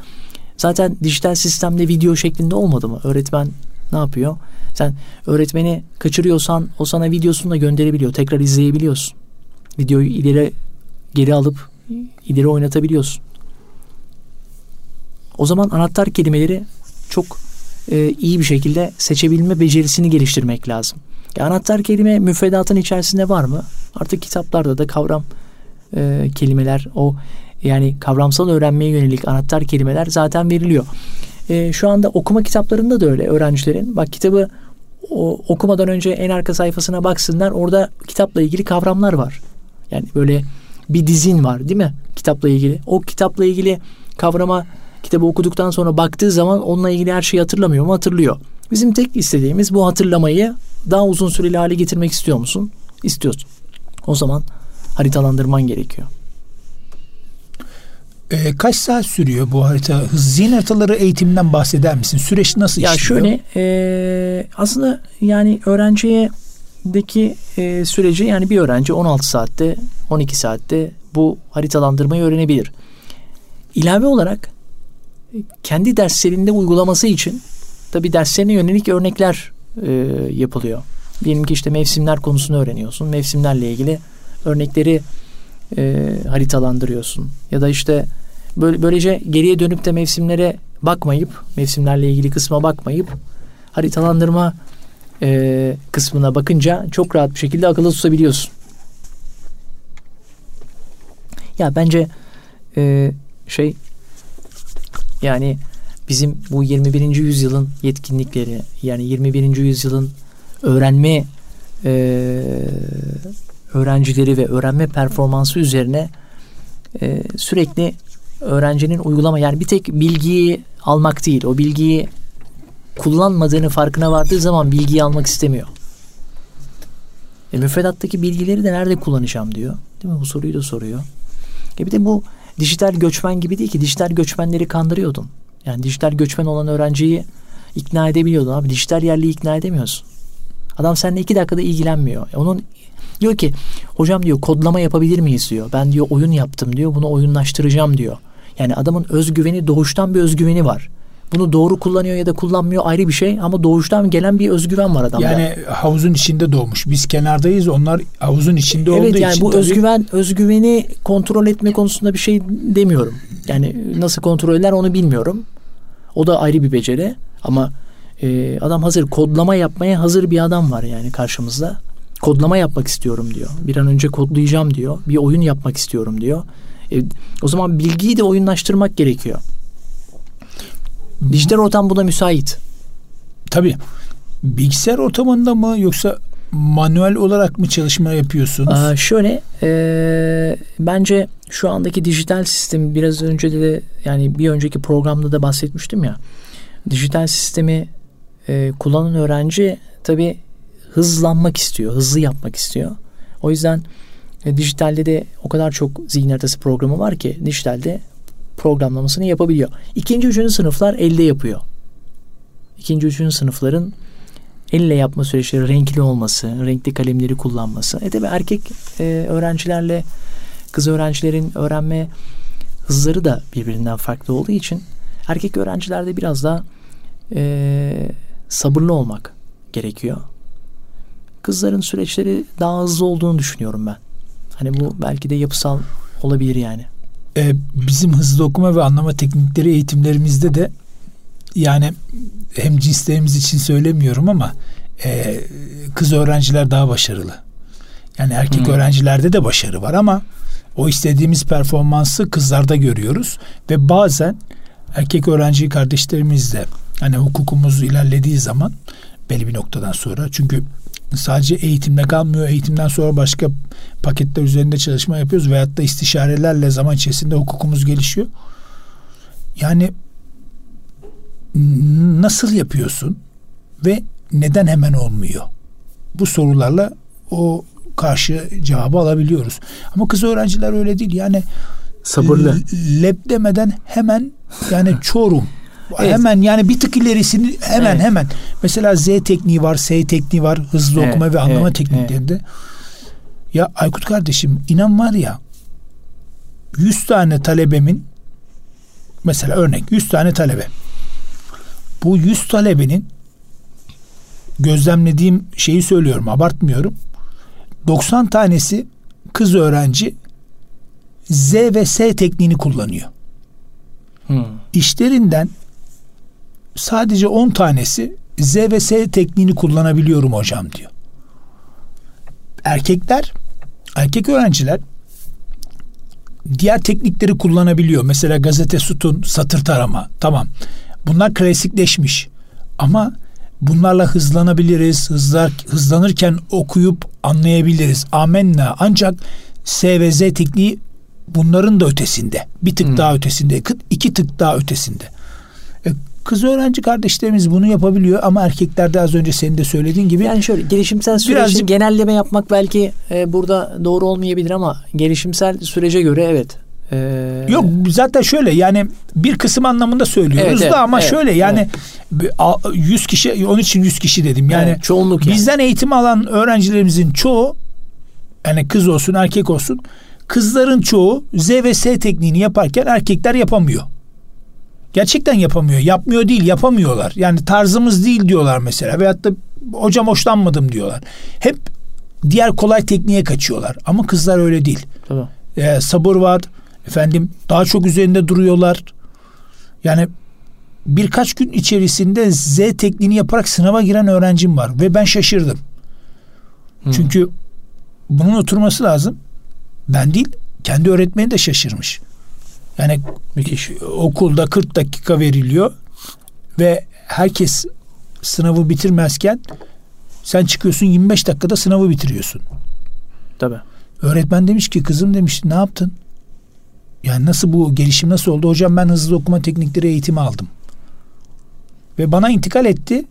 zaten dijital sistemde video şeklinde olmadı mı? Öğretmen ne yapıyor? Sen öğretmeni kaçırıyorsan o sana videosunu da gönderebiliyor. Tekrar izleyebiliyorsun. Videoyu ileri geri alıp ileri oynatabiliyorsun. O zaman anahtar kelimeleri çok e, iyi bir şekilde seçebilme becerisini geliştirmek lazım. Ya anahtar kelime müfredatın içerisinde var mı? Artık kitaplarda da kavram e, kelimeler o yani kavramsal öğrenmeye yönelik anahtar kelimeler zaten veriliyor. E, şu anda okuma kitaplarında da öyle öğrencilerin. Bak kitabı o, okumadan önce en arka sayfasına baksınlar. Orada kitapla ilgili kavramlar var. Yani böyle bir dizin var değil mi? Kitapla ilgili. O kitapla ilgili kavrama kitabı okuduktan sonra baktığı zaman onunla ilgili her şeyi hatırlamıyor mu? Hatırlıyor. Bizim tek istediğimiz bu hatırlamayı daha uzun süreli hale getirmek istiyor musun? İstiyorsun. O zaman haritalandırman gerekiyor. E, kaç saat sürüyor bu harita? Zihin haritaları eğitiminden bahseder misin? Süreç nasıl ya işliyor? Ya şöyle e, aslında yani öğrenciye deki e, süreci yani bir öğrenci 16 saatte 12 saatte bu haritalandırmayı öğrenebilir. İlave olarak kendi derslerinde uygulaması için tabi derslerine yönelik örnekler e, yapılıyor. Diyelim ki işte mevsimler konusunu öğreniyorsun. Mevsimlerle ilgili örnekleri e, haritalandırıyorsun. Ya da işte böylece geriye dönüp de mevsimlere bakmayıp, mevsimlerle ilgili kısma bakmayıp haritalandırma e, kısmına bakınca çok rahat bir şekilde akılda tutabiliyorsun. Ya bence e, şey yani bizim bu 21. yüzyılın yetkinlikleri yani 21. yüzyılın öğrenme e, öğrencileri ve öğrenme performansı üzerine e, sürekli öğrencinin uygulama yani bir tek bilgiyi almak değil o bilgiyi kullanmadığını farkına vardığı zaman bilgiyi almak istemiyor. E, müfredattaki bilgileri de nerede kullanacağım diyor. Değil mi? Bu soruyu da soruyor. E bir de bu dijital göçmen gibi değil ki. Dijital göçmenleri kandırıyordun. Yani dijital göçmen olan öğrenciyi ikna edebiliyordun abi. Dijital yerliyi ikna edemiyorsun. Adam seninle iki dakikada ilgilenmiyor. Onun diyor ki hocam diyor kodlama yapabilir miyiz diyor. Ben diyor oyun yaptım diyor. Bunu oyunlaştıracağım diyor. Yani adamın özgüveni doğuştan bir özgüveni var. Bunu doğru kullanıyor ya da kullanmıyor ayrı bir şey ama doğuştan gelen bir özgüven var adamda. Yani havuzun içinde doğmuş. Biz kenardayız onlar havuzun içinde evet, olduğu yani için. bu tabii... özgüven özgüveni kontrol etme konusunda bir şey demiyorum. Yani nasıl kontrol eder onu bilmiyorum. O da ayrı bir beceri ama e, adam hazır kodlama yapmaya hazır bir adam var yani karşımızda. Kodlama yapmak istiyorum diyor. Bir an önce kodlayacağım diyor. Bir oyun yapmak istiyorum diyor. E, o zaman bilgiyi de oyunlaştırmak gerekiyor. Dijital ortam buna müsait. Tabii. Bilgisayar ortamında mı yoksa manuel olarak mı çalışma yapıyorsunuz? Aa, şöyle e, bence şu andaki dijital sistem biraz önce de yani bir önceki programda da bahsetmiştim ya dijital sistemi e, kullanan öğrenci tabii hızlanmak istiyor, hızlı yapmak istiyor. O yüzden e, dijitalde de o kadar çok zihin haritası programı var ki dijitalde programlamasını yapabiliyor. İkinci, üçüncü sınıflar elde yapıyor. İkinci, üçüncü sınıfların elle yapma süreçleri renkli olması, renkli kalemleri kullanması. E tabi erkek e, öğrencilerle kız öğrencilerin öğrenme hızları da birbirinden farklı olduğu için erkek öğrencilerde biraz daha e, sabırlı olmak gerekiyor. Kızların süreçleri daha hızlı olduğunu düşünüyorum ben. Hani bu belki de yapısal olabilir yani. Ee, bizim hızlı okuma ve anlama teknikleri eğitimlerimizde de yani hem cinslerimiz için söylemiyorum ama e, kız öğrenciler daha başarılı. Yani erkek hmm. öğrencilerde de başarı var ama o istediğimiz performansı kızlarda görüyoruz ve bazen erkek öğrenci kardeşlerimiz de hani hukukumuz ilerlediği zaman belli bir noktadan sonra çünkü sadece eğitimde kalmıyor. Eğitimden sonra başka paketler üzerinde çalışma yapıyoruz veyahut da istişarelerle zaman içerisinde hukukumuz gelişiyor. Yani nasıl yapıyorsun ve neden hemen olmuyor? Bu sorularla o karşı cevabı alabiliyoruz. Ama kız öğrenciler öyle değil. Yani sabırlı. Lep demeden hemen yani [LAUGHS] çorum. Evet. Hemen yani bir tık ilerisini hemen evet. hemen. Mesela Z tekniği var, S tekniği var, hızlı evet. okuma ve anlama evet. tekniklerinde. Evet. Ya Aykut kardeşim inan var ya 100 tane talebemin mesela örnek 100 tane talebe. Bu 100 talebenin gözlemlediğim şeyi söylüyorum abartmıyorum. 90 tanesi kız öğrenci Z ve S tekniğini kullanıyor. Hmm. İşlerinden sadece 10 tanesi Z ve S tekniğini kullanabiliyorum hocam diyor. Erkekler, erkek öğrenciler diğer teknikleri kullanabiliyor. Mesela gazete sütun, satır tarama. Tamam. Bunlar klasikleşmiş. Ama bunlarla hızlanabiliriz. Hızlar, hızlanırken okuyup anlayabiliriz. Amenna. Ancak S ve Z tekniği bunların da ötesinde. Bir tık hmm. daha ötesinde. iki tık daha ötesinde. Kız öğrenci kardeşlerimiz bunu yapabiliyor ama erkeklerde az önce senin de söylediğin gibi. Yani şöyle gelişimsel süreci birazcık, genelleme yapmak belki e, burada doğru olmayabilir ama gelişimsel sürece göre evet ee... Yok zaten şöyle yani bir kısım anlamında söylüyoruz evet, da ama evet, şöyle yani evet. 100 kişi onun için 100 kişi dedim. Yani evet, çoğunluk yani. bizden eğitim alan öğrencilerimizin çoğu yani kız olsun erkek olsun kızların çoğu Z ve S tekniğini yaparken erkekler yapamıyor. Gerçekten yapamıyor. Yapmıyor değil yapamıyorlar. Yani tarzımız değil diyorlar mesela. Veyahut da hocam hoşlanmadım diyorlar. Hep diğer kolay tekniğe kaçıyorlar. Ama kızlar öyle değil. Tamam. Ee, sabır var, Efendim daha çok üzerinde duruyorlar. Yani birkaç gün içerisinde Z tekniğini yaparak sınava giren öğrencim var ve ben şaşırdım. Hmm. Çünkü bunun oturması lazım. Ben değil, kendi öğretmeni de şaşırmış. Yani Müthiş. okulda 40 dakika veriliyor ve herkes sınavı bitirmezken sen çıkıyorsun 25 dakikada sınavı bitiriyorsun. Tabii. Öğretmen demiş ki kızım demiş ne yaptın? Yani nasıl bu gelişim nasıl oldu? Hocam ben hızlı okuma teknikleri eğitimi aldım. Ve bana intikal etti.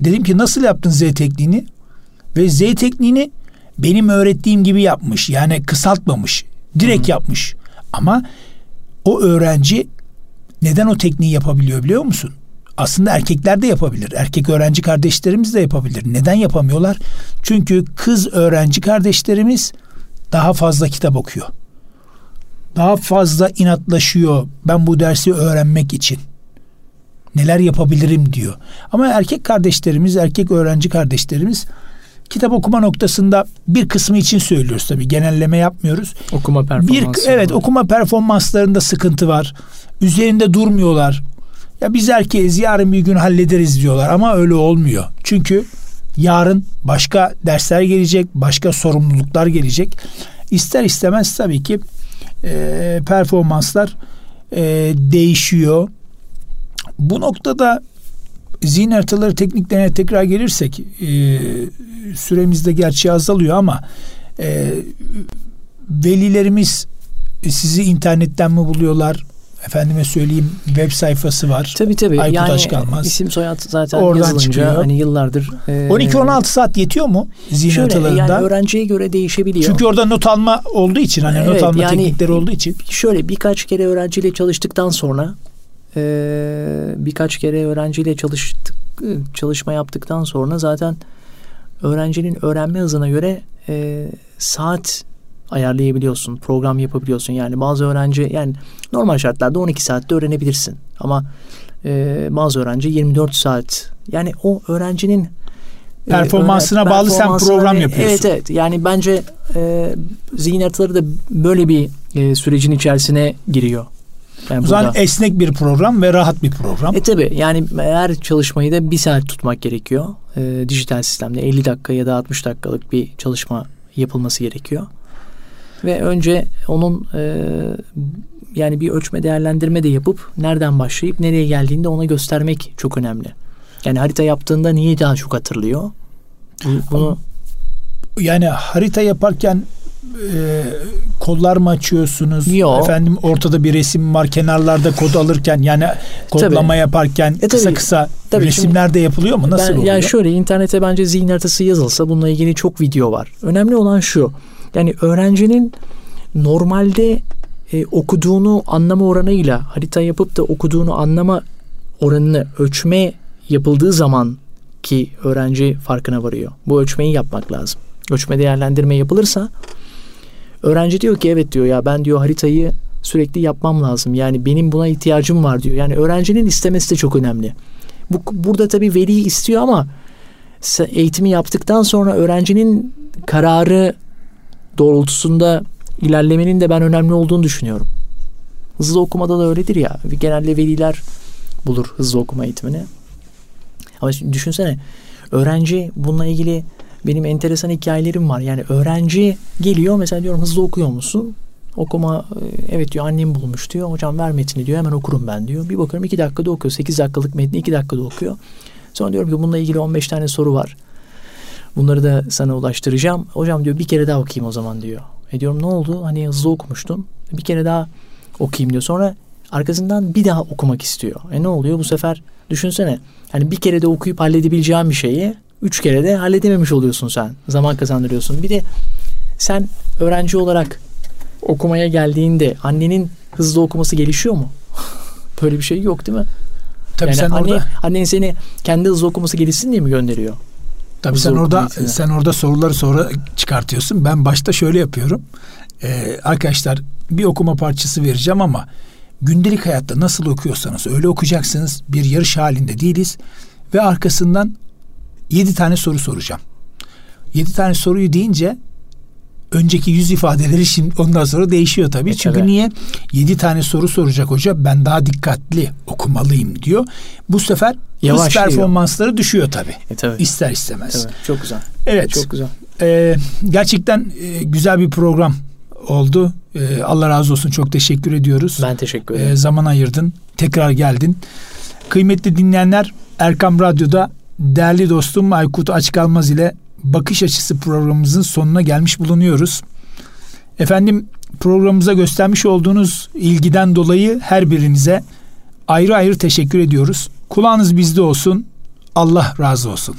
Dedim ki nasıl yaptın Z tekniğini? Ve Z tekniğini benim öğrettiğim gibi yapmış. Yani kısaltmamış. Direkt Hı. yapmış. Ama o öğrenci neden o tekniği yapabiliyor biliyor musun? Aslında erkekler de yapabilir. Erkek öğrenci kardeşlerimiz de yapabilir. Neden yapamıyorlar? Çünkü kız öğrenci kardeşlerimiz daha fazla kitap okuyor daha fazla inatlaşıyor ben bu dersi öğrenmek için. Neler yapabilirim diyor. Ama erkek kardeşlerimiz, erkek öğrenci kardeşlerimiz kitap okuma noktasında bir kısmı için söylüyoruz tabii. Genelleme yapmıyoruz. Okuma performansı. Bir, evet, var. okuma performanslarında sıkıntı var. Üzerinde durmuyorlar. Ya biz erkeğiz yarın bir gün hallederiz diyorlar ama öyle olmuyor. Çünkü yarın başka dersler gelecek, başka sorumluluklar gelecek. İster istemez tabii ki e, performanslar e, değişiyor. Bu noktada zihin haritaları tekniklerine tekrar gelirsek e, süremizde gerçi azalıyor ama e, velilerimiz sizi internetten mi buluyorlar? efendime söyleyeyim web sayfası var. Tabii tabii. Aykut yani Aşkalmaz. isim soyad zaten Oradan yazılınca çıkıyor. hani yıllardır. e, 12-16 saat yetiyor mu zihin Şöyle haritalarında? yani öğrenciye göre değişebiliyor. Çünkü orada not alma olduğu için hani not Evet, alma yani- teknikleri olduğu için şöyle birkaç kere öğrenciyle çalıştıktan sonra e, birkaç kere öğrenciyle çalıştık çalışma yaptıktan sonra zaten öğrencinin öğrenme hızına göre e, saat ayarlayabiliyorsun, program yapabiliyorsun. Yani bazı öğrenci yani normal şartlarda 12 saatte öğrenebilirsin ama e, bazı öğrenci 24 saat. Yani o öğrencinin e, Performansına öğren- bağlı sen performansına program ve- yapıyorsun. Evet evet. Yani bence e, zihin haritaları da böyle bir e, sürecin içerisine giriyor. Yani o zaman burada. esnek bir program ve rahat bir program. E tabi yani her çalışmayı da bir saat tutmak gerekiyor. E, dijital sistemde 50 dakika ya da 60 dakikalık bir çalışma yapılması gerekiyor. Ve önce onun e, yani bir ölçme değerlendirme de yapıp nereden başlayıp nereye geldiğinde ona göstermek çok önemli. Yani harita yaptığında niye daha çok hatırlıyor? Bu- Bunu Yani harita yaparken e, kodlar mı açıyorsunuz? Yo. Efendim ortada bir resim var kenarlarda kod alırken yani kodlama Tabii. yaparken E, kısa tabii. kısa Tabii, resimler de yapılıyor mu? Nasıl ben, oluyor? Yani şöyle internete bence zihin haritası yazılsa bununla ilgili çok video var. Önemli olan şu. Yani öğrencinin normalde e, okuduğunu anlama oranıyla harita yapıp da okuduğunu anlama oranını ölçme yapıldığı zaman ki öğrenci farkına varıyor. Bu ölçmeyi yapmak lazım. Ölçme değerlendirme yapılırsa öğrenci diyor ki evet diyor ya ben diyor haritayı sürekli yapmam lazım. Yani benim buna ihtiyacım var diyor. Yani öğrencinin istemesi de çok önemli. Bu burada tabii veli istiyor ama eğitimi yaptıktan sonra öğrencinin kararı doğrultusunda ilerlemenin de ben önemli olduğunu düşünüyorum. Hızlı okumada da öyledir ya. Genelde veliler bulur hızlı okuma eğitimini. Ama düşünsene öğrenci bununla ilgili benim enteresan hikayelerim var. Yani öğrenci geliyor mesela diyorum hızlı okuyor musun? Okuma e, evet diyor annem bulmuş diyor. Hocam ver metni diyor hemen okurum ben diyor. Bir bakıyorum iki dakikada okuyor. Sekiz dakikalık metni iki dakikada okuyor. Sonra diyorum ki bununla ilgili 15 tane soru var. Bunları da sana ulaştıracağım. Hocam diyor bir kere daha okuyayım o zaman diyor. E diyorum ne oldu? Hani hızlı okumuştun. Bir kere daha okuyayım diyor. Sonra arkasından bir daha okumak istiyor. E ne oluyor bu sefer? Düşünsene. Hani bir kere de okuyup halledebileceğin bir şeyi üç kere de halledememiş oluyorsun sen. Zaman kazandırıyorsun. Bir de sen öğrenci olarak okumaya geldiğinde annenin hızlı okuması gelişiyor mu? [LAUGHS] Böyle bir şey yok değil mi? Tabii yani sen anne, orada annen seni kendi hızlı okuması gelişsin diye mi gönderiyor? tabii hızlı sen orada eğitimi. sen orada soruları sonra çıkartıyorsun. Ben başta şöyle yapıyorum. Ee, arkadaşlar bir okuma parçası vereceğim ama gündelik hayatta nasıl okuyorsanız öyle okuyacaksınız. Bir yarış halinde değiliz ve arkasından yedi tane soru soracağım. Yedi tane soruyu deyince önceki yüz ifadeleri [LAUGHS] şimdi ondan sonra değişiyor tabii. E, Çünkü tabii. niye? Yedi tane soru soracak hoca ben daha dikkatli okumalıyım diyor. Bu sefer Yavaşlıyor. performansları düşüyor tabii. E tabii. İster istemez. tabii. Çok güzel. Evet. Çok güzel. Ee, gerçekten e, güzel bir program oldu. Ee, Allah razı olsun. Çok teşekkür ediyoruz. Ben teşekkür ederim. Ee, zaman ayırdın. Tekrar geldin. Kıymetli dinleyenler Erkam Radyo'da değerli dostum Aykut Açkalmaz ile Bakış Açısı programımızın sonuna gelmiş bulunuyoruz. Efendim programımıza göstermiş olduğunuz ilgiden dolayı her birinize ayrı ayrı teşekkür ediyoruz. Kulağınız bizde olsun. Allah razı olsun.